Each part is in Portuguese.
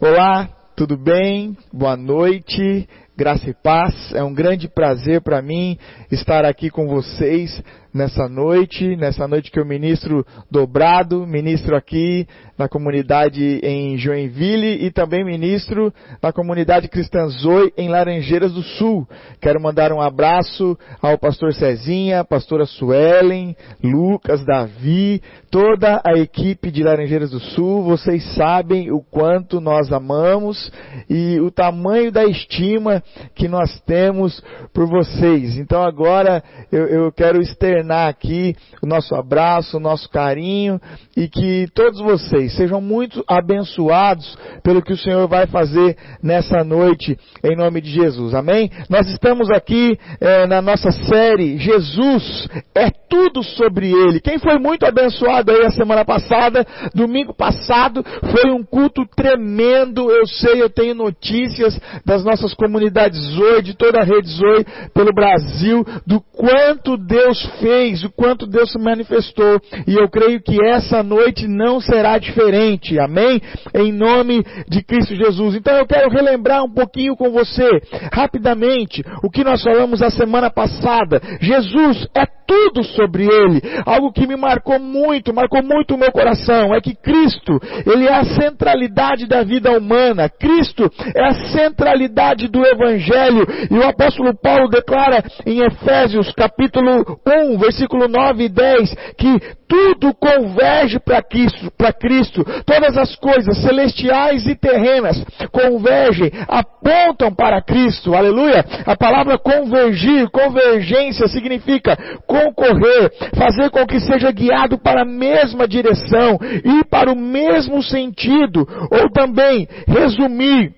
Olá, tudo bem? Boa noite, graça e paz. É um grande prazer para mim estar aqui com vocês nessa noite, nessa noite que eu ministro dobrado, ministro aqui na comunidade em Joinville e também ministro na comunidade Cristã em Laranjeiras do Sul. Quero mandar um abraço ao pastor Cezinha, pastora Suelen, Lucas, Davi, toda a equipe de Laranjeiras do Sul. Vocês sabem o quanto nós amamos e o tamanho da estima que nós temos por vocês. Então agora eu, eu quero externar aqui o nosso abraço, o nosso carinho e que todos vocês sejam muito abençoados pelo que o Senhor vai fazer nessa noite, em nome de Jesus. Amém? Nós estamos aqui é, na nossa série Jesus é tudo sobre Ele. Quem foi muito abençoado aí a semana passada, domingo passado, foi um culto tremendo. Eu sei, eu tenho notícias das nossas comunidades Zoe, de toda a rede Zoe pelo Brasil, do quanto Deus fez, o quanto Deus se manifestou. E eu creio que essa noite não será diferente diferente, amém? Em nome de Cristo Jesus. Então eu quero relembrar um pouquinho com você, rapidamente, o que nós falamos a semana passada. Jesus é tudo sobre ele. Algo que me marcou muito, marcou muito o meu coração, é que Cristo, ele é a centralidade da vida humana. Cristo é a centralidade do Evangelho. E o apóstolo Paulo declara em Efésios capítulo 1, versículo 9 e 10, que tudo converge para Cristo, para Cristo. Todas as coisas celestiais e terrenas convergem, apontam para Cristo. Aleluia. A palavra convergir, convergência significa concorrer, fazer com que seja guiado para a mesma direção e para o mesmo sentido, ou também resumir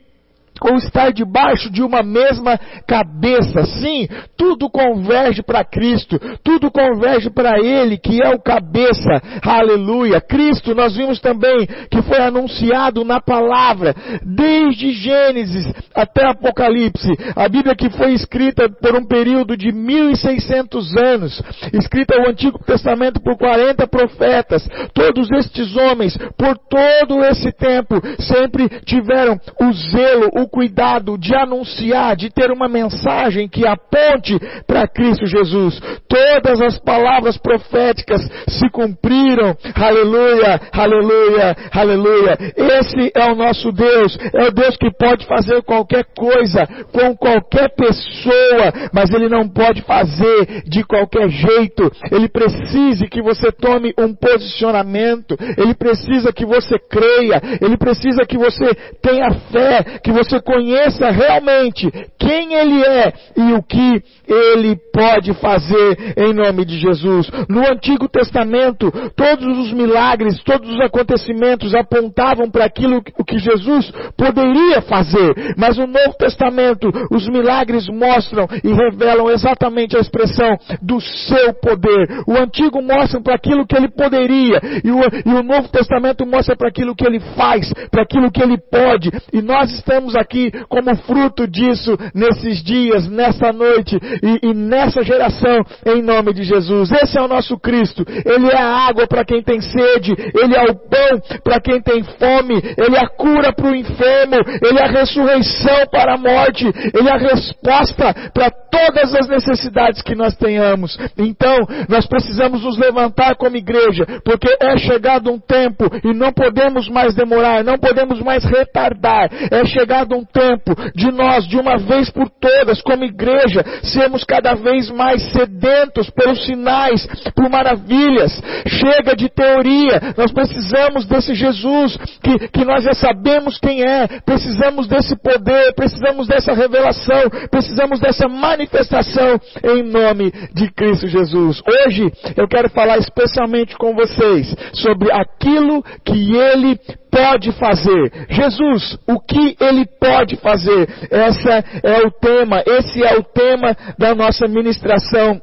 ou estar debaixo de uma mesma cabeça. Sim, tudo converge para Cristo, tudo converge para Ele, que é o cabeça. Aleluia. Cristo, nós vimos também que foi anunciado na palavra, desde Gênesis até Apocalipse. A Bíblia que foi escrita por um período de 1600 anos, escrita o Antigo Testamento por 40 profetas. Todos estes homens, por todo esse tempo, sempre tiveram o zelo, o cuidado de anunciar, de ter uma mensagem que aponte para Cristo Jesus. Todas as palavras proféticas se cumpriram. Aleluia, aleluia, aleluia. Esse é o nosso Deus. É o Deus que pode fazer qualquer coisa com qualquer pessoa, mas ele não pode fazer de qualquer jeito. Ele precisa que você tome um posicionamento. Ele precisa que você creia. Ele precisa que você tenha fé, que você conheça realmente quem Ele é e o que Ele pode fazer em nome de Jesus. No Antigo Testamento, todos os milagres, todos os acontecimentos apontavam para aquilo que Jesus poderia fazer. Mas no Novo Testamento, os milagres mostram e revelam exatamente a expressão do seu poder. O Antigo mostra para aquilo que Ele poderia e o, e o Novo Testamento mostra para aquilo que Ele faz, para aquilo que Ele pode. E nós estamos aqui aqui como fruto disso nesses dias, nessa noite e, e nessa geração, em nome de Jesus. Esse é o nosso Cristo. Ele é a água para quem tem sede, Ele é o pão para quem tem fome, Ele é a cura para o enfermo, Ele é a ressurreição para a morte, Ele é a resposta para todas as necessidades que nós tenhamos. Então, nós precisamos nos levantar como igreja, porque é chegado um tempo e não podemos mais demorar, não podemos mais retardar. É chegado um tempo de nós, de uma vez por todas, como igreja, sermos cada vez mais sedentos pelos sinais, por maravilhas. Chega de teoria, nós precisamos desse Jesus que, que nós já sabemos quem é, precisamos desse poder, precisamos dessa revelação, precisamos dessa manifestação em nome de Cristo Jesus. Hoje eu quero falar especialmente com vocês sobre aquilo que Ele pode fazer. Jesus, o que Ele pode fazer? Esse é o tema, esse é o tema da nossa ministração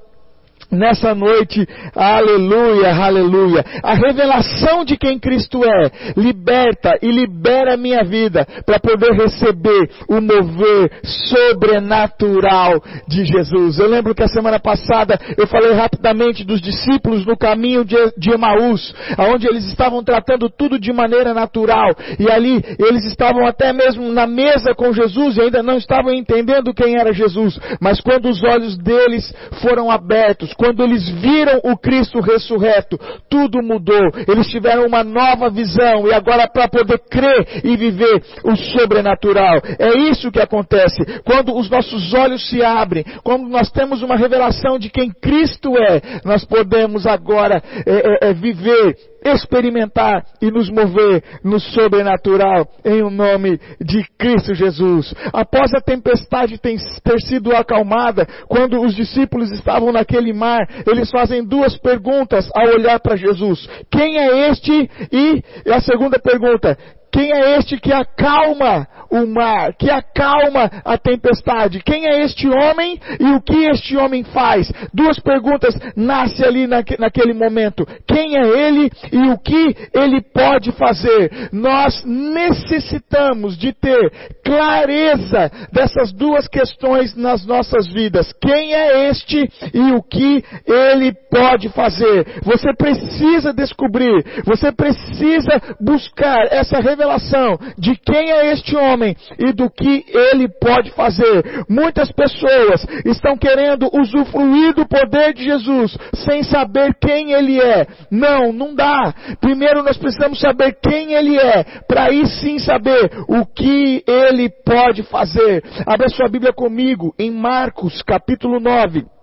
nessa noite, aleluia, aleluia. A revelação de quem Cristo é liberta e libera a minha vida para poder receber o mover sobrenatural de Jesus. Eu lembro que a semana passada eu falei rapidamente dos discípulos no caminho de, de Emaús, onde eles estavam tratando tudo de maneira natural e ali eles estavam até mesmo na mesa com Jesus e ainda não estavam entendendo quem era Jesus, mas quando os olhos deles foram abertos, quando eles viram o Cristo ressurreto, tudo mudou. Eles tiveram uma nova visão e agora para poder crer e viver o sobrenatural. É isso que acontece. Quando os nossos olhos se abrem, quando nós temos uma revelação de quem Cristo é, nós podemos agora é, é, é viver experimentar e nos mover no sobrenatural em o nome de Cristo Jesus. Após a tempestade ter sido acalmada, quando os discípulos estavam naquele mar, eles fazem duas perguntas ao olhar para Jesus. Quem é este? E a segunda pergunta, quem é este que acalma o mar, que acalma a tempestade? Quem é este homem e o que este homem faz? Duas perguntas nascem ali naquele momento. Quem é ele e o que ele pode fazer? Nós necessitamos de ter clareza dessas duas questões nas nossas vidas. Quem é este e o que ele pode fazer? Você precisa descobrir, você precisa buscar essa revelação revelação de quem é este homem e do que ele pode fazer. Muitas pessoas estão querendo usufruir do poder de Jesus sem saber quem ele é. Não, não dá. Primeiro nós precisamos saber quem ele é, para aí sim saber o que ele pode fazer. Abra sua Bíblia comigo em Marcos capítulo 9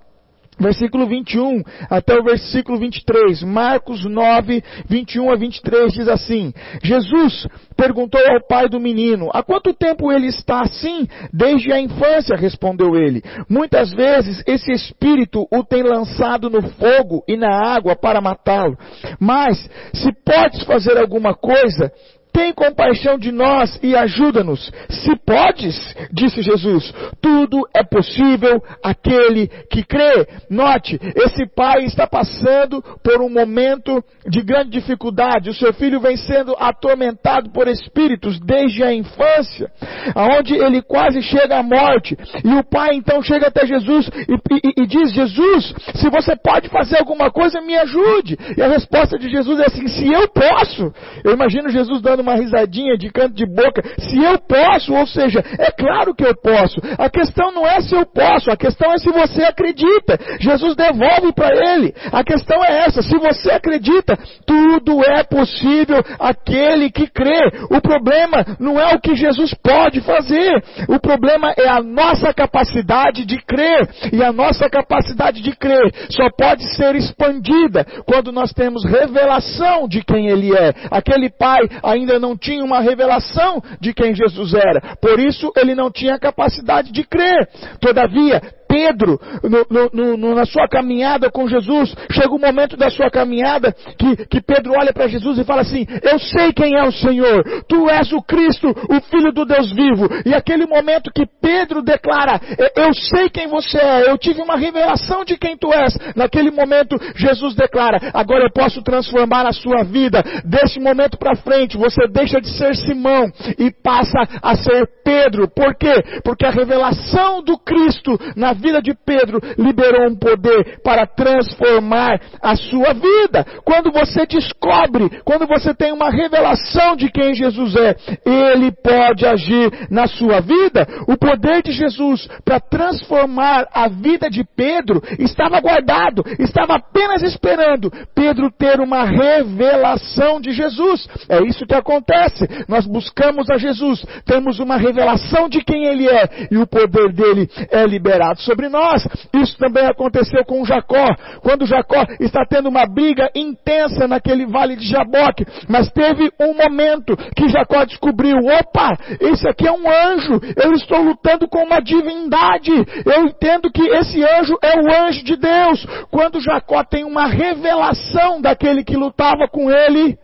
versículo 21 até o versículo 23. Marcos 9, 21 a 23 diz assim: Jesus perguntou ao pai do menino: Há quanto tempo ele está assim? Desde a infância, respondeu ele. Muitas vezes esse espírito o tem lançado no fogo e na água para matá-lo. Mas, se podes fazer alguma coisa, tem compaixão de nós e ajuda-nos. Se podes, disse Jesus, tudo é possível aquele que crê. Note, esse pai está passando por um momento de grande dificuldade. O seu filho vem sendo atormentado por espíritos desde a infância, aonde ele quase chega à morte. E o pai então chega até Jesus e, e, e diz: Jesus, se você pode fazer alguma coisa, me ajude. E a resposta de Jesus é assim: se eu posso. Eu imagino Jesus dando uma risadinha de canto de boca. Se eu posso, ou seja, é claro que eu posso. A questão não é se eu posso, a questão é se você acredita. Jesus devolve para ele. A questão é essa: se você acredita, tudo é possível aquele que crê. O problema não é o que Jesus pode fazer. O problema é a nossa capacidade de crer. E a nossa capacidade de crer só pode ser expandida quando nós temos revelação de quem Ele é. Aquele pai ainda ainda não tinha uma revelação de quem Jesus era. Por isso, ele não tinha capacidade de crer. Todavia, Pedro, no, no, no, na sua caminhada com Jesus, chega um momento da sua caminhada que, que Pedro olha para Jesus e fala assim: Eu sei quem é o Senhor, tu és o Cristo, o Filho do Deus vivo. E aquele momento que Pedro declara: Eu sei quem você é, eu tive uma revelação de quem tu és. Naquele momento, Jesus declara: Agora eu posso transformar a sua vida. Desse momento para frente, você deixa de ser Simão e passa a ser Pedro. Por quê? Porque a revelação do Cristo na vida vida de Pedro liberou um poder para transformar a sua vida. Quando você descobre, quando você tem uma revelação de quem Jesus é, ele pode agir na sua vida. O poder de Jesus para transformar a vida de Pedro estava guardado, estava apenas esperando Pedro ter uma revelação de Jesus. É isso que acontece. Nós buscamos a Jesus, temos uma revelação de quem ele é e o poder dele é liberado sobre nós. Isso também aconteceu com Jacó, quando Jacó está tendo uma briga intensa naquele vale de Jaboque, mas teve um momento que Jacó descobriu: opa, esse aqui é um anjo, eu estou lutando com uma divindade, eu entendo que esse anjo é o anjo de Deus. Quando Jacó tem uma revelação daquele que lutava com ele,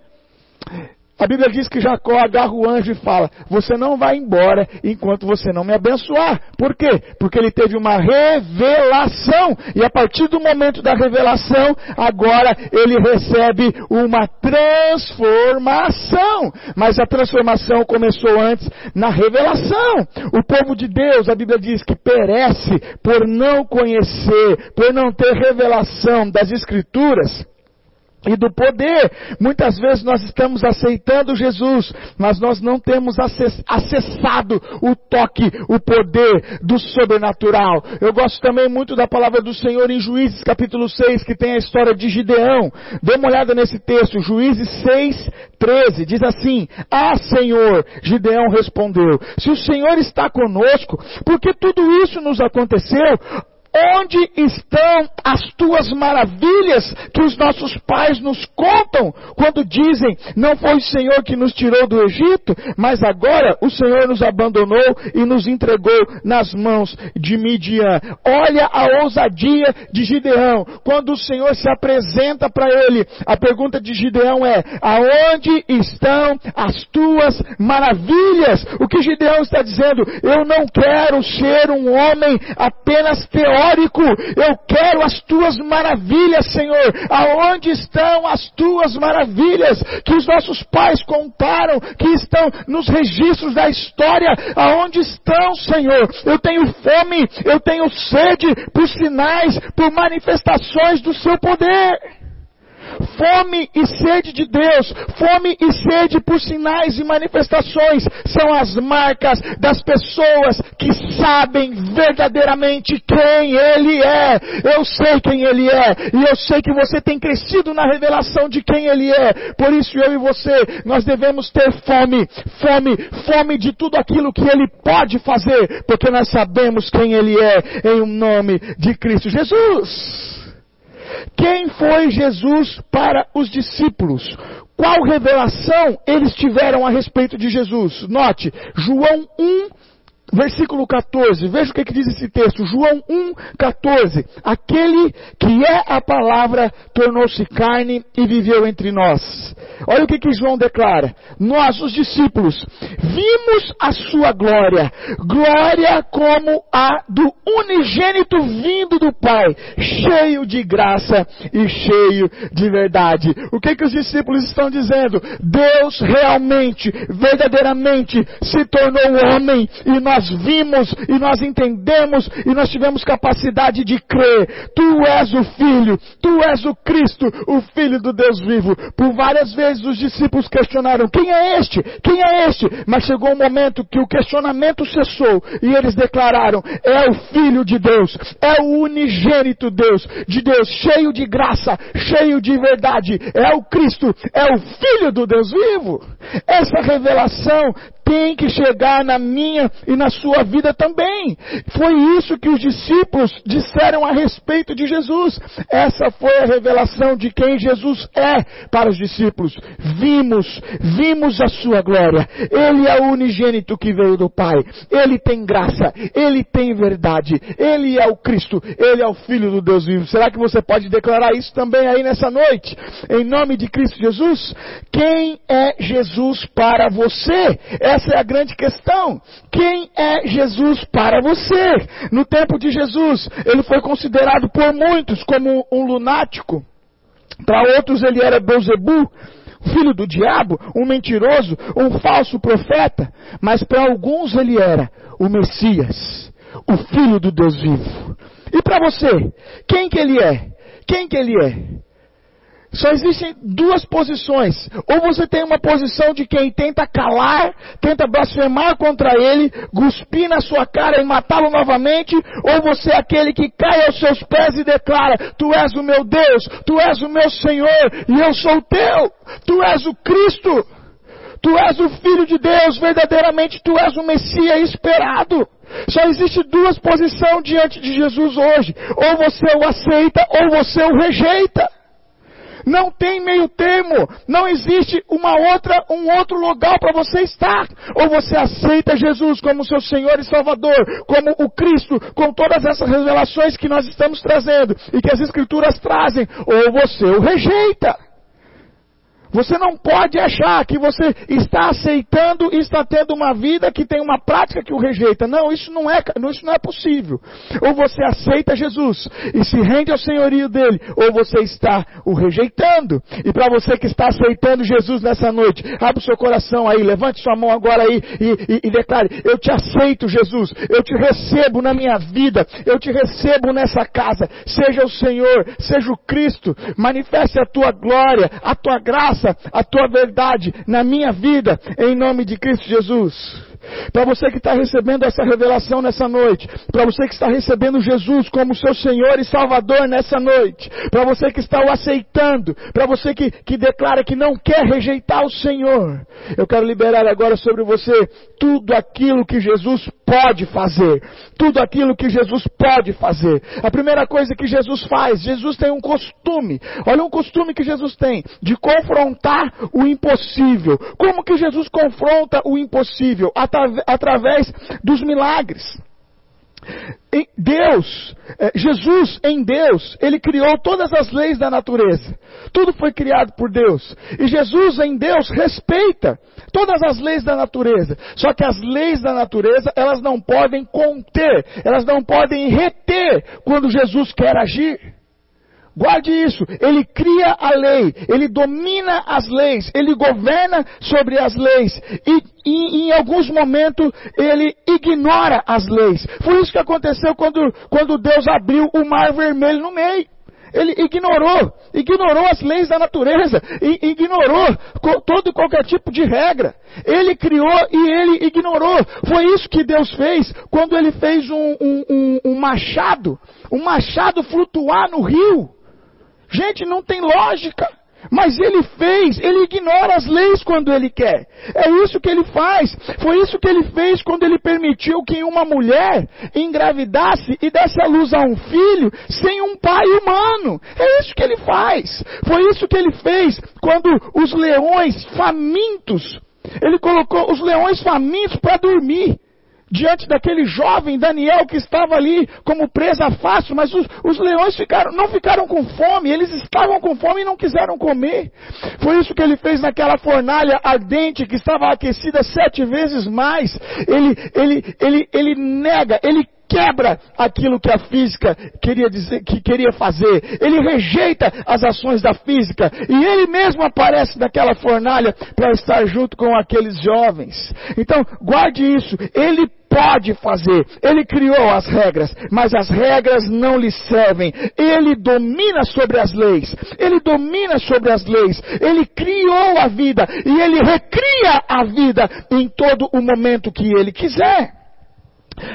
A Bíblia diz que Jacó agarra o anjo e fala: Você não vai embora enquanto você não me abençoar. Por quê? Porque ele teve uma revelação. E a partir do momento da revelação, agora ele recebe uma transformação. Mas a transformação começou antes na revelação. O povo de Deus, a Bíblia diz que perece por não conhecer, por não ter revelação das Escrituras e do poder. Muitas vezes nós estamos aceitando Jesus, mas nós não temos acessado o toque, o poder do sobrenatural. Eu gosto também muito da palavra do Senhor em Juízes capítulo 6, que tem a história de Gideão. Dê uma olhada nesse texto, Juízes 6, 13, diz assim: Ah, Senhor, Gideão respondeu, se o Senhor está conosco, porque tudo isso nos aconteceu, Onde estão as tuas maravilhas que os nossos pais nos contam quando dizem: Não foi o Senhor que nos tirou do Egito, mas agora o Senhor nos abandonou e nos entregou nas mãos de Midian. Olha a ousadia de Gideão. Quando o Senhor se apresenta para ele, a pergunta de Gideão é: Aonde estão as tuas maravilhas? O que Gideão está dizendo? Eu não quero ser um homem apenas teórico teórico. Eu quero as tuas maravilhas, Senhor. Aonde estão as tuas maravilhas que os nossos pais contaram, que estão nos registros da história? Aonde estão, Senhor? Eu tenho fome, eu tenho sede por sinais, por manifestações do seu poder. Fome e sede de Deus, fome e sede por sinais e manifestações são as marcas das pessoas que sabem verdadeiramente quem Ele é. Eu sei quem Ele é e eu sei que você tem crescido na revelação de quem Ele é. Por isso eu e você, nós devemos ter fome, fome, fome de tudo aquilo que Ele pode fazer, porque nós sabemos quem Ele é em um nome de Cristo Jesus. Quem foi Jesus para os discípulos? Qual revelação eles tiveram a respeito de Jesus? Note, João 1, versículo 14, veja o que, que, diz esse texto, João 1, 14. Aquele que é a palavra tornou-se carne e viveu entre nós. Olha o que, que João declara. Nós, os discípulos, vimos a sua glória, glória como a do unigênito vindo do Pai, cheio de graça e cheio de verdade. O que, que os discípulos estão dizendo? Deus realmente, verdadeiramente se tornou homem e nós vimos e nós entendemos e nós tivemos capacidade de crer. Tu és o Filho, tu és o Cristo, o Filho do Deus vivo. Por várias vezes vezes os discípulos questionaram: quem é este? Quem é este? Mas chegou um momento que o questionamento cessou e eles declararam: é o Filho de Deus, é o unigênito Deus, de Deus, cheio de graça, cheio de verdade, é o Cristo, é o Filho do Deus vivo. Essa revelação tem que chegar na minha e na sua vida também. Foi isso que os discípulos disseram a respeito de Jesus. Essa foi a revelação de quem Jesus é para os discípulos. Vimos, vimos a sua glória. Ele é o unigênito que veio do Pai. Ele tem graça, ele tem verdade. Ele é o Cristo, ele é o Filho do Deus vivo. Será que você pode declarar isso também aí nessa noite? Em nome de Cristo Jesus? Quem é Jesus para você? Essa é a grande questão. Quem é Jesus para você? No tempo de Jesus, ele foi considerado por muitos como um lunático. Para outros, ele era Beuzebu, filho do diabo, um mentiroso, um falso profeta. Mas para alguns, ele era o Messias, o filho do Deus vivo. E para você, quem que ele é? Quem que ele é? Só existem duas posições. Ou você tem uma posição de quem tenta calar, tenta blasfemar contra ele, cuspir na sua cara e matá-lo novamente, ou você é aquele que cai aos seus pés e declara: Tu és o meu Deus, Tu és o meu Senhor e eu sou teu, Tu és o Cristo, Tu és o Filho de Deus, verdadeiramente Tu és o Messias esperado. Só existe duas posições diante de Jesus hoje: ou você o aceita ou você o rejeita. Não tem meio termo. Não existe uma outra, um outro lugar para você estar. Ou você aceita Jesus como seu Senhor e Salvador, como o Cristo, com todas essas revelações que nós estamos trazendo e que as Escrituras trazem, ou você o rejeita. Você não pode achar que você está aceitando e está tendo uma vida que tem uma prática que o rejeita. Não, isso não é, isso não é possível. Ou você aceita Jesus e se rende ao senhorio dele, ou você está o rejeitando. E para você que está aceitando Jesus nessa noite, abre o seu coração aí, levante sua mão agora aí e, e, e declare: Eu te aceito, Jesus. Eu te recebo na minha vida. Eu te recebo nessa casa. Seja o Senhor, seja o Cristo. Manifeste a tua glória, a tua graça graça, a tua verdade na minha vida, em nome de Cristo Jesus. Para você que está recebendo essa revelação nessa noite, para você que está recebendo Jesus como seu Senhor e Salvador nessa noite, para você que está o aceitando, para você que, que declara que não quer rejeitar o Senhor, eu quero liberar agora sobre você tudo aquilo que Jesus pode fazer. Tudo aquilo que Jesus pode fazer. A primeira coisa que Jesus faz, Jesus tem um costume. Olha um costume que Jesus tem de confrontar o impossível. Como que Jesus confronta o impossível? Através dos milagres. Deus, é, Jesus em Deus, Ele criou todas as leis da natureza. Tudo foi criado por Deus. E Jesus em Deus respeita todas as leis da natureza. Só que as leis da natureza, elas não podem conter, elas não podem reter quando Jesus quer agir. Guarde isso. Ele cria a lei, ele domina as leis, ele governa sobre as leis e, e, em alguns momentos ele ignora as leis. Foi isso que aconteceu quando, quando Deus abriu o mar vermelho no meio. Ele ignorou, ignorou as leis da natureza, ignorou todo e qualquer tipo de regra. Ele criou e ele ignorou. Foi isso que Deus fez quando ele fez um, um, um, um machado, um machado flutuar no rio. Gente, não tem lógica. Mas ele fez, ele ignora as leis quando ele quer. É isso que ele faz. Foi isso que ele fez quando ele permitiu que uma mulher engravidasse e desse a luz a um filho sem um pai humano. É isso que ele faz. Foi isso que ele fez quando os leões famintos, ele colocou os leões famintos para dormir diante daquele jovem Daniel que estava ali como presa fácil, mas os, os, leões ficaram, não ficaram com fome, eles estavam com fome e não quiseram comer. Foi isso que ele fez naquela fornalha ardente que estava aquecida sete vezes mais. Ele, ele, ele, ele nega, ele quebra aquilo que a física queria dizer, que queria fazer. Ele rejeita as ações da física e ele mesmo aparece naquela fornalha para estar junto com aqueles jovens. Então, guarde isso. Ele pode fazer. Ele criou as regras, mas as regras não lhe servem. Ele domina sobre as leis. Ele domina sobre as leis. Ele criou a vida e ele recria a vida em todo o momento que ele quiser.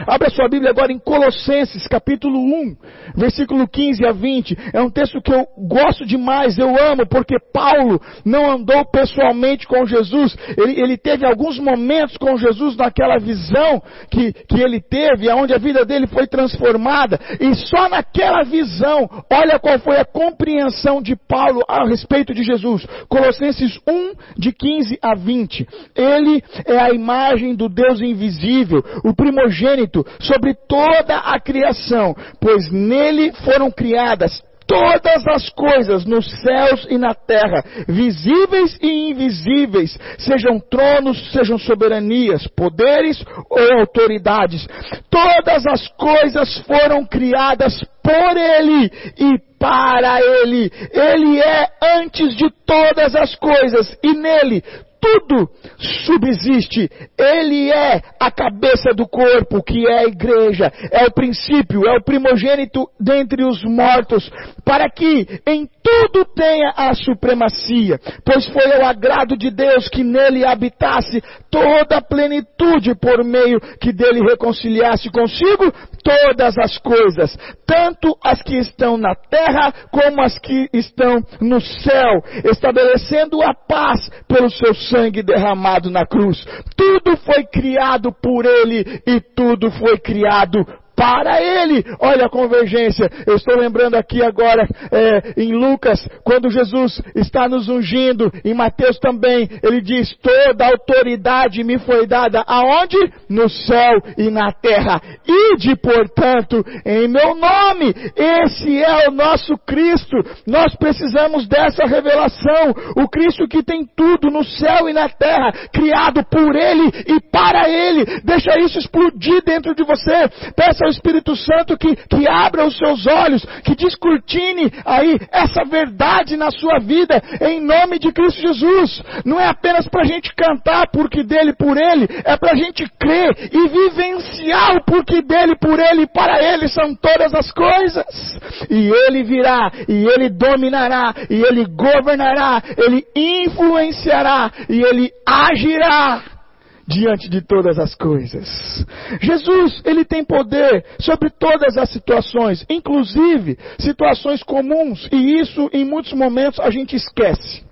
Abra sua Bíblia agora em Colossenses, capítulo 1, versículo 15 a 20. É um texto que eu gosto demais, eu amo, porque Paulo não andou pessoalmente com Jesus. Ele, ele teve alguns momentos com Jesus naquela visão que, que ele teve, onde a vida dele foi transformada. E só naquela visão, olha qual foi a compreensão de Paulo a respeito de Jesus. Colossenses 1, de 15 a 20. Ele é a imagem do Deus invisível, o primogênito sobre toda a criação, pois nele foram criadas todas as coisas nos céus e na terra, visíveis e invisíveis, sejam tronos, sejam soberanias, poderes ou autoridades. Todas as coisas foram criadas por Ele e para Ele. Ele é antes de todas as coisas e nele tudo subsiste. Ele é a cabeça do corpo, que é a igreja, é o princípio, é o primogênito dentre os mortos, para que em tudo tenha a supremacia, pois foi o agrado de Deus que nele habitasse toda a plenitude por meio que dele reconciliasse consigo todas as coisas, tanto as que estão na terra como as que estão no céu, estabelecendo a paz pelo seu sangue derramado na cruz. Tudo foi criado por ele e tudo foi criado para Ele. Olha a convergência. Eu estou lembrando aqui agora é, em Lucas, quando Jesus está nos ungindo, em Mateus também, ele diz: toda autoridade me foi dada aonde? No céu e na terra. Ide, portanto, em meu nome. Esse é o nosso Cristo. Nós precisamos dessa revelação. O Cristo que tem tudo no céu e na terra, criado por Ele e para Ele. Deixa isso explodir dentro de você. Peça ao Espírito Santo que, que abra os seus olhos, que descortine aí essa verdade na sua vida, em nome de Cristo Jesus. Não é apenas para a gente cantar porque dele por ele, é para a gente crer e vivenciar o porque dele por ele e para ele são todas as coisas. E ele virá, e ele dominará, e ele governará, ele influenciará, e ele agirá diante de todas as coisas. Jesus, ele tem poder sobre todas as situações, inclusive situações comuns, e isso em muitos momentos a gente esquece.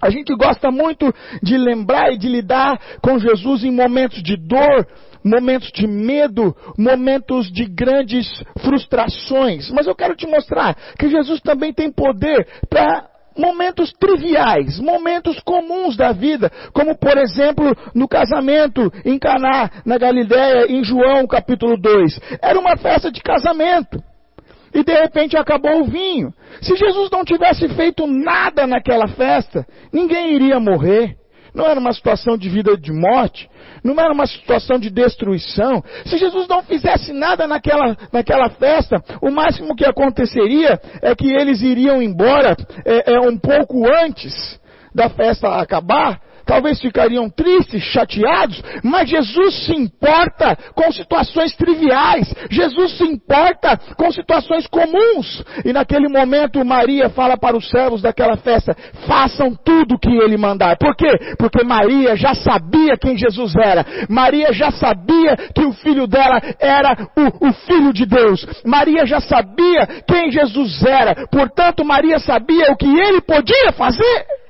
A gente gosta muito de lembrar e de lidar com Jesus em momentos de dor, momentos de medo, momentos de grandes frustrações. Mas eu quero te mostrar que Jesus também tem poder para momentos triviais, momentos comuns da vida, como por exemplo no casamento em Caná, na Galiléia, em João capítulo 2. Era uma festa de casamento. E de repente acabou o vinho. Se Jesus não tivesse feito nada naquela festa, ninguém iria morrer. Não era uma situação de vida ou de morte, não era uma situação de destruição. Se Jesus não fizesse nada naquela, naquela festa, o máximo que aconteceria é que eles iriam embora é, é, um pouco antes da festa acabar, talvez ficariam tristes, chateados, mas Jesus se importa com situações triviais, Jesus se importa com situações comuns. E naquele momento Maria fala para os servos daquela festa: façam tudo o que ele mandar. Por quê? Porque Maria já sabia quem Jesus era, Maria já sabia que o filho dela era o, o filho de Deus, Maria já sabia quem Jesus era, portanto, Maria sabia o que ele podia fazer.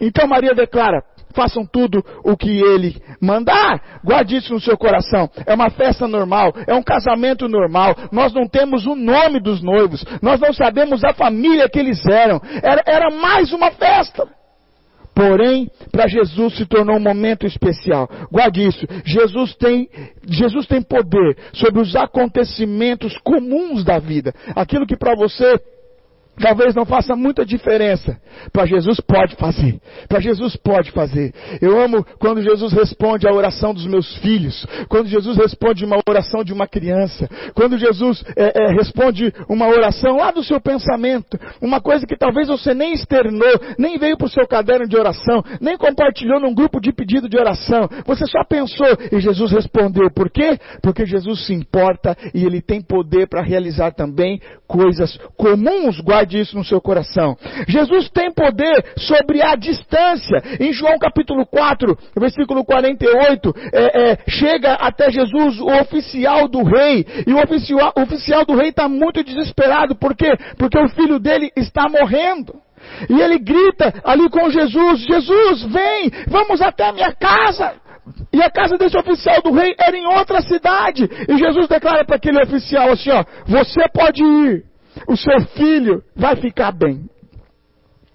Então Maria declara: façam tudo o que ele mandar. Guarde isso no seu coração. É uma festa normal, é um casamento normal. Nós não temos o nome dos noivos, nós não sabemos a família que eles eram. Era, era mais uma festa. Porém, para Jesus se tornou um momento especial. Guarde isso. Jesus tem, Jesus tem poder sobre os acontecimentos comuns da vida. Aquilo que para você talvez não faça muita diferença. Para Jesus pode fazer. Para Jesus pode fazer. Eu amo quando Jesus responde à oração dos meus filhos. Quando Jesus responde uma oração de uma criança. Quando Jesus é, é, responde uma oração lá do seu pensamento. Uma coisa que talvez você nem externou, nem veio para o seu caderno de oração, nem compartilhou num grupo de pedido de oração. Você só pensou e Jesus respondeu. Por quê? Porque Jesus se importa e ele tem poder para realizar também coisas comuns. Guarde isso no seu coração. Jesus tem poder sobre a distância. Em João capítulo 4, versículo 48, é, é, chega até Jesus o oficial do rei. E o oficial, oficial do rei está muito desesperado. Por quê? Porque o filho dele está morrendo. E ele grita ali com Jesus: Jesus, vem, vamos até a minha casa. E a casa desse oficial do rei era em outra cidade. E Jesus declara para aquele oficial assim: ó, você pode ir, o seu filho vai ficar bem.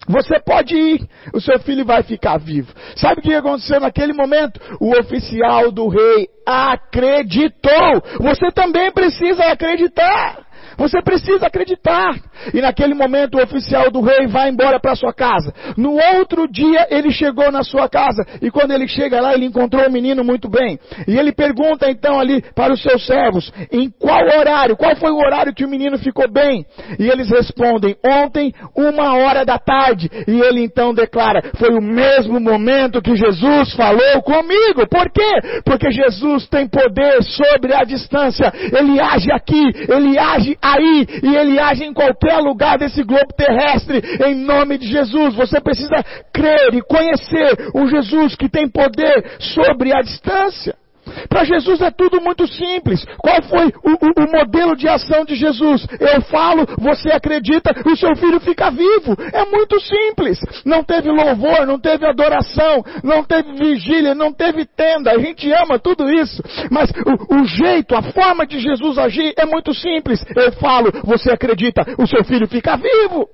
Você pode ir, o seu filho vai ficar vivo. Sabe o que aconteceu naquele momento? O oficial do rei acreditou. Você também precisa acreditar. Você precisa acreditar. E naquele momento o oficial do rei vai embora para sua casa. No outro dia ele chegou na sua casa e quando ele chega lá ele encontrou o menino muito bem. E ele pergunta então ali para os seus servos, em qual horário, qual foi o horário que o menino ficou bem? E eles respondem, ontem, uma hora da tarde. E ele então declara, foi o mesmo momento que Jesus falou comigo. Por quê? Porque Jesus tem poder sobre a distância. Ele age aqui, ele age aí e ele age em qualquer lugar desse globo terrestre, em nome de Jesus. Você precisa crer e conhecer o Jesus que tem poder sobre a distância. Para Jesus é tudo muito simples. Qual foi o, o, o, modelo de ação de Jesus? Eu falo, você acredita, o seu filho fica vivo. É muito simples. Não teve louvor, não teve adoração, não teve vigília, não teve tenda. A gente ama tudo isso. Mas o, o jeito, a forma de Jesus agir é muito simples. Eu falo, você acredita, o seu filho fica vivo.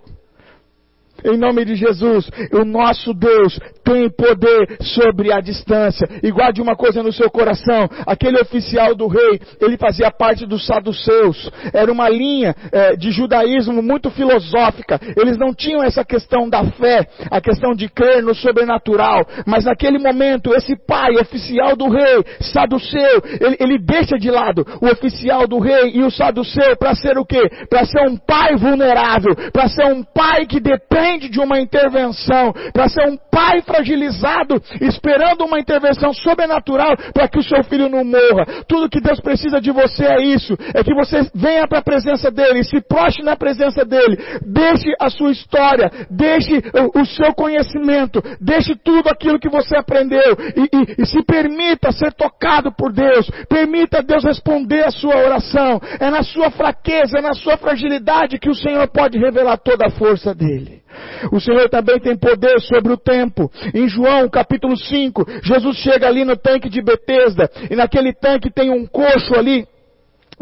Em nome de Jesus, o nosso Deus tem poder sobre a distância. E guarde uma coisa no seu coração: aquele oficial do rei, ele fazia parte dos saduceus. Era uma linha é, de judaísmo muito filosófica. Eles não tinham essa questão da fé, a questão de crer no sobrenatural. Mas naquele momento, esse pai, oficial do rei, saduceu, ele, ele deixa de lado o oficial do rei e o saduceu para ser o quê? Para ser um pai vulnerável, para ser um pai que depende depende de uma intervenção, para ser um pai fragilizado, esperando uma intervenção sobrenatural para que o seu filho não morra. Tudo que Deus precisa de você é isso, é que você venha para a presença dele, se proste na presença dele, deixe a sua história, deixe o, seu conhecimento, deixe tudo aquilo que você aprendeu e, e, e se permita ser tocado por Deus, permita Deus responder a sua oração. É na sua fraqueza, é na sua fragilidade que o Senhor pode revelar toda a força dele. O Senhor também tem poder sobre o tempo. Em João capítulo 5, Jesus chega ali no tanque de Betesda e naquele tanque tem um coxo ali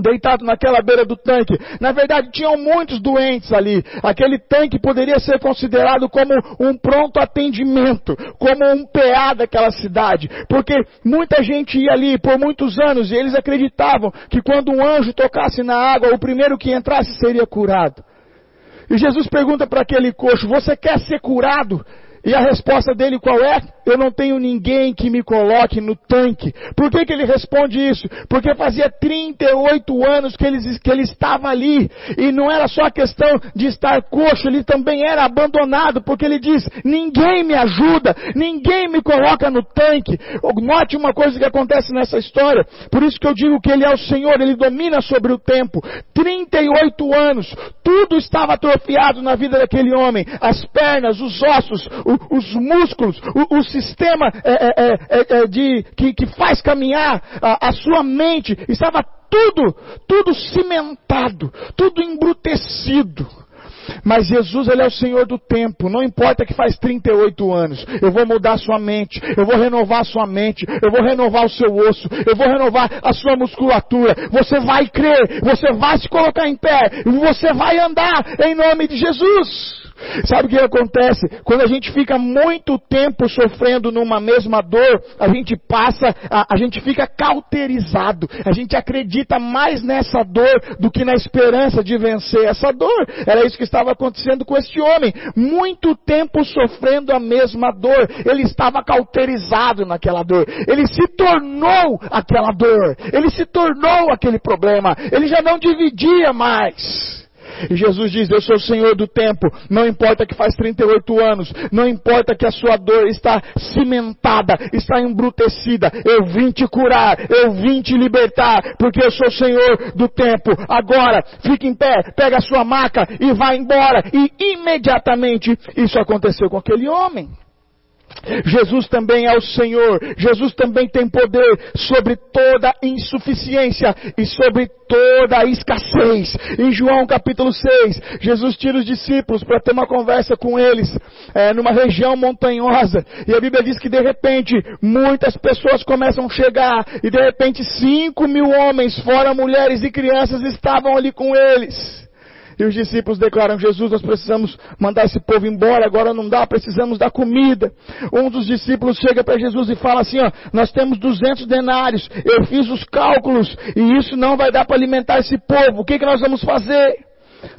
deitado naquela beira do tanque. Na verdade, tinham muitos doentes ali. Aquele tanque poderia ser considerado como um pronto atendimento, como um PA daquela cidade, porque muita gente ia ali por muitos anos e eles acreditavam que quando um anjo tocasse na água, o primeiro que entrasse seria curado. E Jesus pergunta para aquele coxo: Você quer ser curado? E a resposta dele qual é? Eu não tenho ninguém que me coloque no tanque. Por que, que ele responde isso? Porque fazia 38 anos que ele, que ele estava ali. E não era só a questão de estar coxo, ele também era abandonado, porque ele diz: ninguém me ajuda, ninguém me coloca no tanque. Note uma coisa que acontece nessa história. Por isso que eu digo que ele é o Senhor, ele domina sobre o tempo. 38 anos, tudo estava atrofiado na vida daquele homem. As pernas, os ossos, os músculos, o, o sistema é, é, é, é, de, que, que faz caminhar a, a sua mente, estava tudo, tudo cimentado, tudo embrutecido. Mas Jesus, Ele é o Senhor do tempo. Não importa que faz 38 anos. Eu vou mudar sua mente. Eu vou renovar sua mente. Eu vou renovar o seu osso. Eu vou renovar a sua musculatura. Você vai crer. Você vai se colocar em pé. Você vai andar em nome de Jesus. Sabe o que acontece? Quando a gente fica muito tempo sofrendo numa mesma dor, a gente passa, a, a, gente fica cauterizado. A gente acredita mais nessa dor do que na esperança de vencer essa dor. Era isso que estava acontecendo com este homem. Muito tempo sofrendo a mesma dor. Ele estava cauterizado naquela dor. Ele se tornou aquela dor. Ele se tornou aquele problema. Ele já não dividia mais. E Jesus diz: Eu sou o Senhor do tempo. Não importa que faz 38 anos. Não importa que a sua dor está cimentada, está embrutecida. Eu vim te curar. Eu vim te libertar. Porque eu sou o Senhor do tempo. Agora, fique em pé, pega a sua maca e vá embora. E imediatamente isso aconteceu com aquele homem. Jesus também é o Senhor, Jesus também tem poder sobre toda insuficiência e sobre toda escassez. Em João capítulo 6, Jesus tira os discípulos para ter uma conversa com eles, é, numa região montanhosa, e a Bíblia diz que de repente muitas pessoas começam a chegar, e de repente cinco mil homens, fora mulheres e crianças, estavam ali com eles. E os discípulos declaram: Jesus, nós precisamos mandar esse povo embora, agora não dá, precisamos da comida. Um dos discípulos chega para Jesus e fala assim: ó, nós temos 200 denários, eu fiz os cálculos e isso não vai dar para alimentar esse povo, o que, que nós vamos fazer?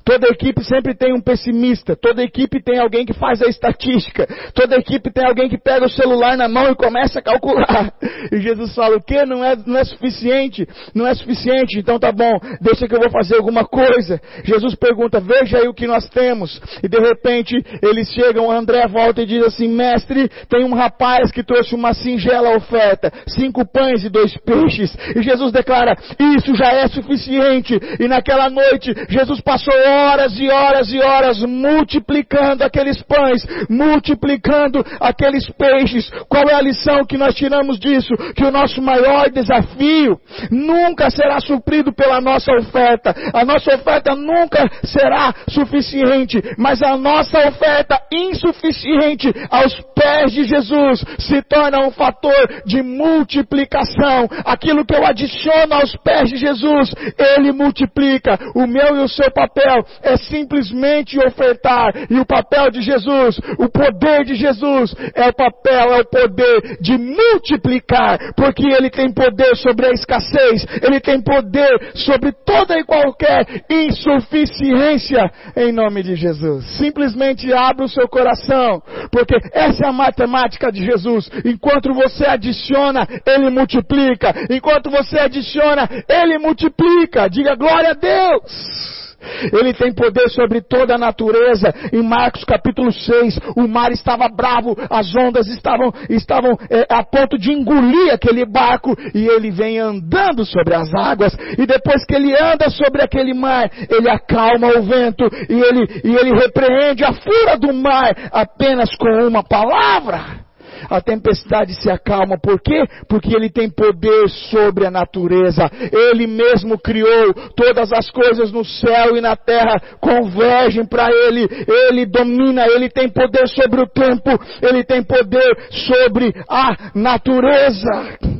Toda equipe sempre tem um pessimista, toda equipe tem alguém que faz a estatística, toda equipe tem alguém que pega o celular na mão e começa a calcular. E Jesus fala: o que? Não é, não é suficiente, não é suficiente, então tá bom, deixa que eu vou fazer alguma coisa. Jesus pergunta: veja aí o que nós temos. E de repente eles chegam, André volta e diz assim: mestre, tem um rapaz que trouxe uma singela oferta, cinco pães e dois peixes. E Jesus declara: isso já é suficiente. E naquela noite, Jesus passou passou horas e horas e horas multiplicando aqueles pães, multiplicando aqueles peixes. Qual é a lição que nós tiramos disso? Que o nosso maior desafio nunca será suprido pela nossa oferta. A nossa oferta nunca será suficiente, mas a nossa oferta insuficiente aos pés de Jesus se torna um fator de multiplicação. Aquilo que eu adiciono aos pés de Jesus, Ele multiplica. O meu e o seu papel é simplesmente ofertar. E o papel de Jesus, o poder de Jesus, é o papel, é o poder de multiplicar. Porque Ele tem poder sobre a escassez, Ele tem poder sobre toda e qualquer insuficiência. Em nome de Jesus. Simplesmente abra o seu coração. Porque essa é a matemática de Jesus. Enquanto você adiciona, Ele multiplica. Enquanto você adiciona, Ele multiplica. Diga glória a Deus. Ele tem poder sobre toda a natureza. Em Marcos capítulo 6, o mar estava bravo, as ondas estavam, estavam é, a ponto de engolir aquele barco e ele vem andando sobre as águas. E depois que ele anda sobre aquele mar, ele acalma o vento e ele, e ele repreende a fúria do mar apenas com uma palavra a tempestade se acalma. Por quê? Porque ele tem poder sobre a natureza. Ele mesmo criou todas as coisas no céu e na terra, convergem para ele. Ele domina, ele tem poder sobre o tempo, ele tem poder sobre a natureza.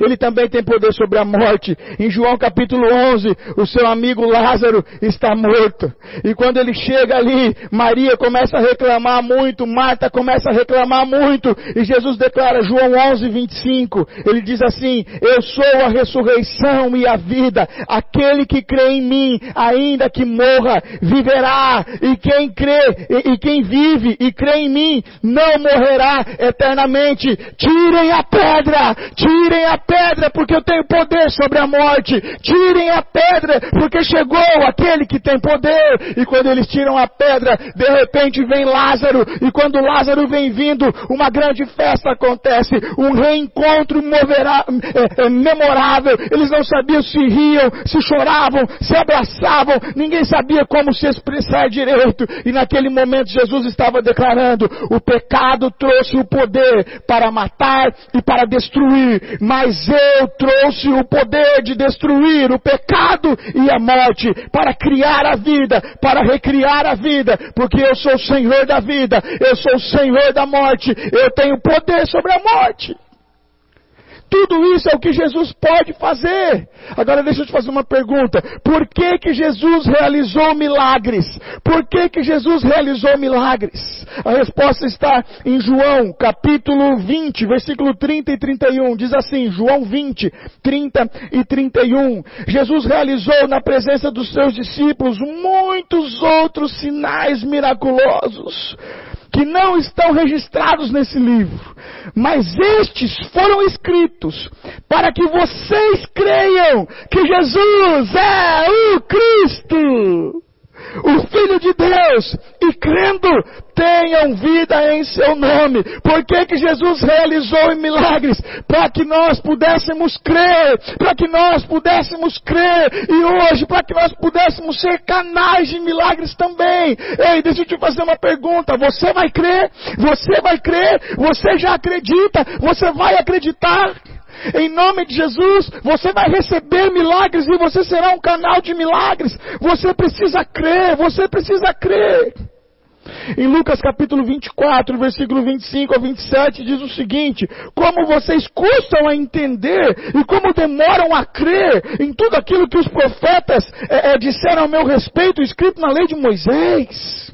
Ele também tem poder sobre a morte. Em João capítulo 11, o seu amigo Lázaro está morto. E quando ele chega ali, Maria começa a reclamar muito, Marta começa a reclamar muito. E Jesus declara, João 11, 25, ele diz assim, eu sou a ressurreição e a vida. Aquele que crê em mim, ainda que morra, viverá. E quem crê, e, e quem vive e crê em mim, não morrerá eternamente. Tirem a pedra, tirem a a pedra, porque eu tenho poder sobre a morte. Tirem a pedra, porque chegou aquele que tem poder. E quando eles tiram a pedra, de repente vem Lázaro. E quando Lázaro vem vindo, uma grande festa acontece. Um reencontro é, é, memorável. Eles não sabiam se riam, se choravam, se abraçavam. Ninguém sabia como se expressar direito. E naquele momento Jesus estava declarando: o pecado trouxe o poder para matar e para destruir. Mas mas eu trouxe o poder de destruir o pecado e a morte para criar a vida, para recriar a vida, porque eu sou o Senhor da vida, eu sou o Senhor da morte, eu tenho poder sobre a morte. Tudo isso é o que Jesus pode fazer. Agora deixa eu te fazer uma pergunta. Por que que Jesus realizou milagres? Por que que Jesus realizou milagres? A resposta está em João, capítulo 20, versículo 30 e 31. Diz assim, João 20, 30 e 31. Jesus realizou na presença dos seus discípulos muitos outros sinais miraculosos que não estão registrados nesse livro, mas estes foram escritos para que vocês creiam que Jesus é o Cristo o Filho de Deus, e crendo, tenham vida em seu nome. Por que, que Jesus realizou milagres? Para que nós pudéssemos crer, para que nós pudéssemos crer, e hoje, para que nós pudéssemos ser canais de milagres também. Ei, deixa eu te fazer uma pergunta: você vai crer? Você vai crer? Você já acredita? Você vai acreditar? Em nome de Jesus, você vai receber milagres e você será um canal de milagres. Você precisa crer, você precisa crer. Em Lucas capítulo 24, versículo 25 a 27, diz o seguinte: Como vocês custam a entender e como demoram a crer em tudo aquilo que os profetas é, é, disseram a meu respeito, escrito na lei de Moisés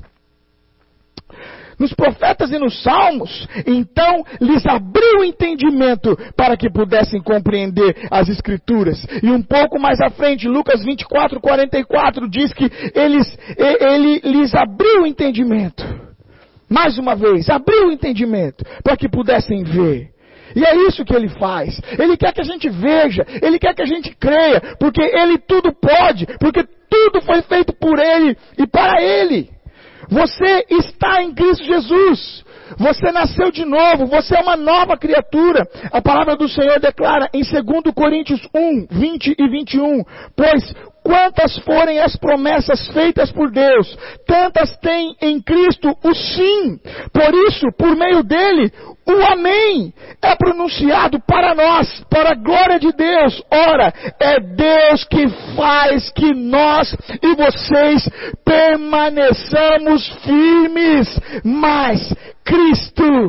nos profetas e nos salmos. Então lhes abriu o entendimento para que pudessem compreender as escrituras. E um pouco mais à frente, Lucas 24, 44 diz que eles, ele lhes abriu o entendimento. Mais uma vez, abriu o entendimento para que pudessem ver. E é isso que ele faz. Ele quer que a gente veja, ele quer que a gente creia, porque ele tudo pode, porque tudo foi feito por ele e para ele. Você está em Cristo Jesus. Você nasceu de novo, você é uma nova criatura. A palavra do Senhor declara em 2 Coríntios 1, 20 e 21, pois quantas forem as promessas feitas por Deus, tantas tem em Cristo o sim. Por isso, por meio dele, o Amém é pronunciado para nós, para a glória de Deus. Ora, é Deus que faz que nós e vocês permaneçamos firmes, mas Cristo.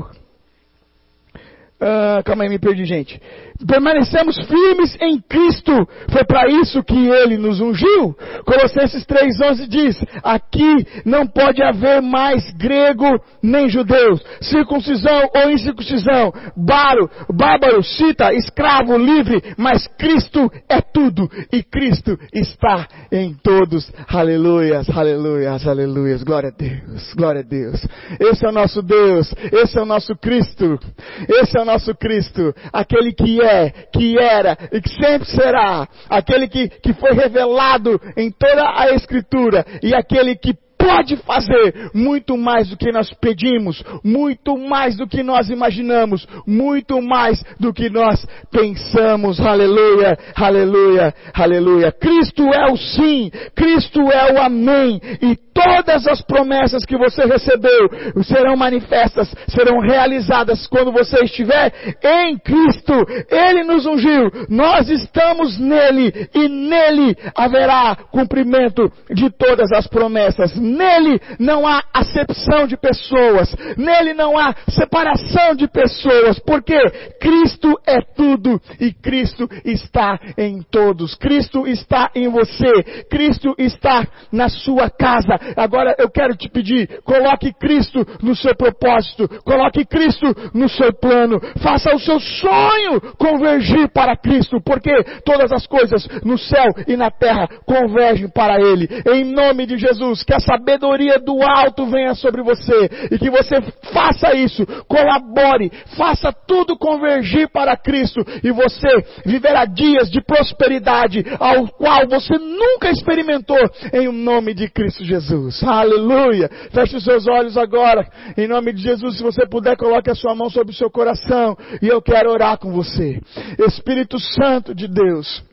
Uh, calma aí, me perdi, gente permanecemos firmes em Cristo. Foi para isso que ele nos ungiu. Colossenses 3,11 diz: Aqui não pode haver mais grego nem judeus, circuncisão ou incircuncisão, baro, bárbaro, cita, escravo, livre, mas Cristo é tudo e Cristo está em todos. Aleluias, aleluias, aleluias. Glória a Deus, glória a Deus. Esse é o nosso Deus, esse é o nosso Cristo, esse é o nosso Cristo, aquele que é é, que era e que sempre será, aquele que, que foi revelado em toda a Escritura e aquele que pode fazer muito mais do que nós pedimos, muito mais do que nós imaginamos, muito mais do que nós pensamos. Aleluia, aleluia, aleluia. Cristo é o sim, Cristo é o amém. E todas as promessas que você recebeu serão manifestas, serão realizadas quando você estiver em Cristo. Ele nos ungiu, nós estamos nele e nele haverá cumprimento de todas as promessas. Nele não há acepção de pessoas, nele não há separação de pessoas, porque Cristo é tudo e Cristo está em todos. Cristo está em você, Cristo está na sua casa. Agora eu quero te pedir, coloque Cristo no seu propósito, coloque Cristo no seu plano, faça o seu sonho convergir para Cristo, porque todas as coisas no céu e na terra convergem para Ele. Em nome de Jesus, que a sabedoria do alto venha sobre você e que você faça isso, colabore, faça tudo convergir para Cristo e você viverá dias de prosperidade ao qual você nunca experimentou em nome de Cristo Jesus. Aleluia. Feche os seus olhos agora. Em nome de Jesus, se você puder, coloque a sua mão sobre o seu coração. E eu quero orar com você. Espírito Santo de Deus.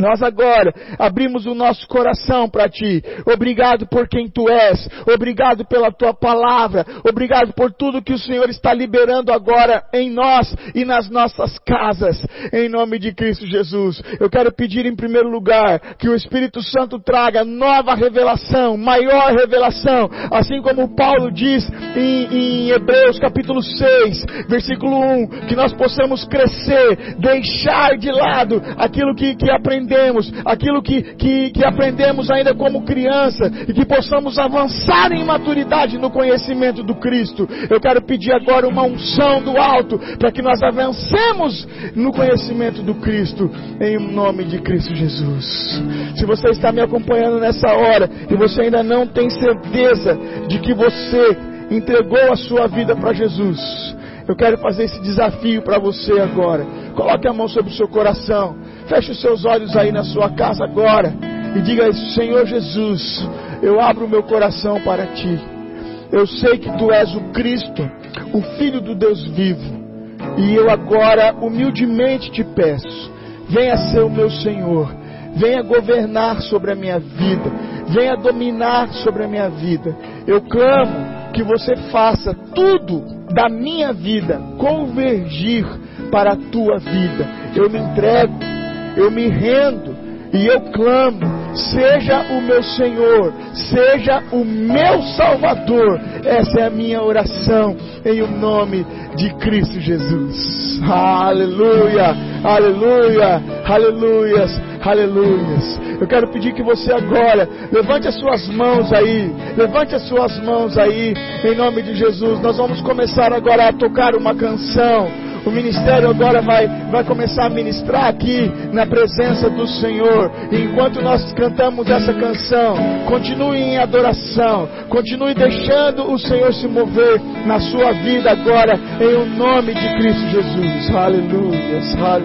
Nós agora abrimos o nosso coração para ti. Obrigado por quem tu és. Obrigado pela tua palavra. Obrigado por tudo que o Senhor está liberando agora em nós e nas nossas casas. Em nome de Cristo Jesus. Eu quero pedir em primeiro lugar que o Espírito Santo traga nova revelação, maior revelação. Assim como Paulo diz em, em Hebreus capítulo 6, versículo 1, que nós possamos crescer, deixar de lado aquilo que, que aprendemos aprendemos, aquilo que, que, que aprendemos ainda como criança, e que possamos avançar em maturidade no conhecimento do Cristo. Eu quero pedir agora uma unção do alto, para que nós avancemos no conhecimento do Cristo, em nome de Cristo Jesus. Se você está me acompanhando nessa hora, e você ainda não tem certeza de que você entregou a sua vida para Jesus, eu quero fazer esse desafio para você agora. Coloque a mão sobre o seu coração. Feche os seus olhos aí na sua casa agora e diga: Senhor Jesus, eu abro o meu coração para ti. Eu sei que tu és o Cristo, o Filho do Deus vivo. E eu agora humildemente te peço: venha ser o meu Senhor, venha governar sobre a minha vida, venha dominar sobre a minha vida. Eu clamo que você faça tudo da minha vida convergir para a tua vida. Eu me entrego eu me rendo e eu clamo. Seja o meu Senhor, seja o meu Salvador. Essa é a minha oração em o nome de Cristo Jesus. Aleluia, aleluia, aleluias, aleluias. Eu quero pedir que você agora levante as suas mãos aí, levante as suas mãos aí, em nome de Jesus. Nós vamos começar agora a tocar uma canção. O ministério agora vai, vai começar a ministrar aqui na presença do Senhor. E enquanto nós cantamos essa canção, continue em adoração, continue deixando o Senhor se mover na sua vida agora, em o nome de Cristo Jesus. Aleluia. Aleluia.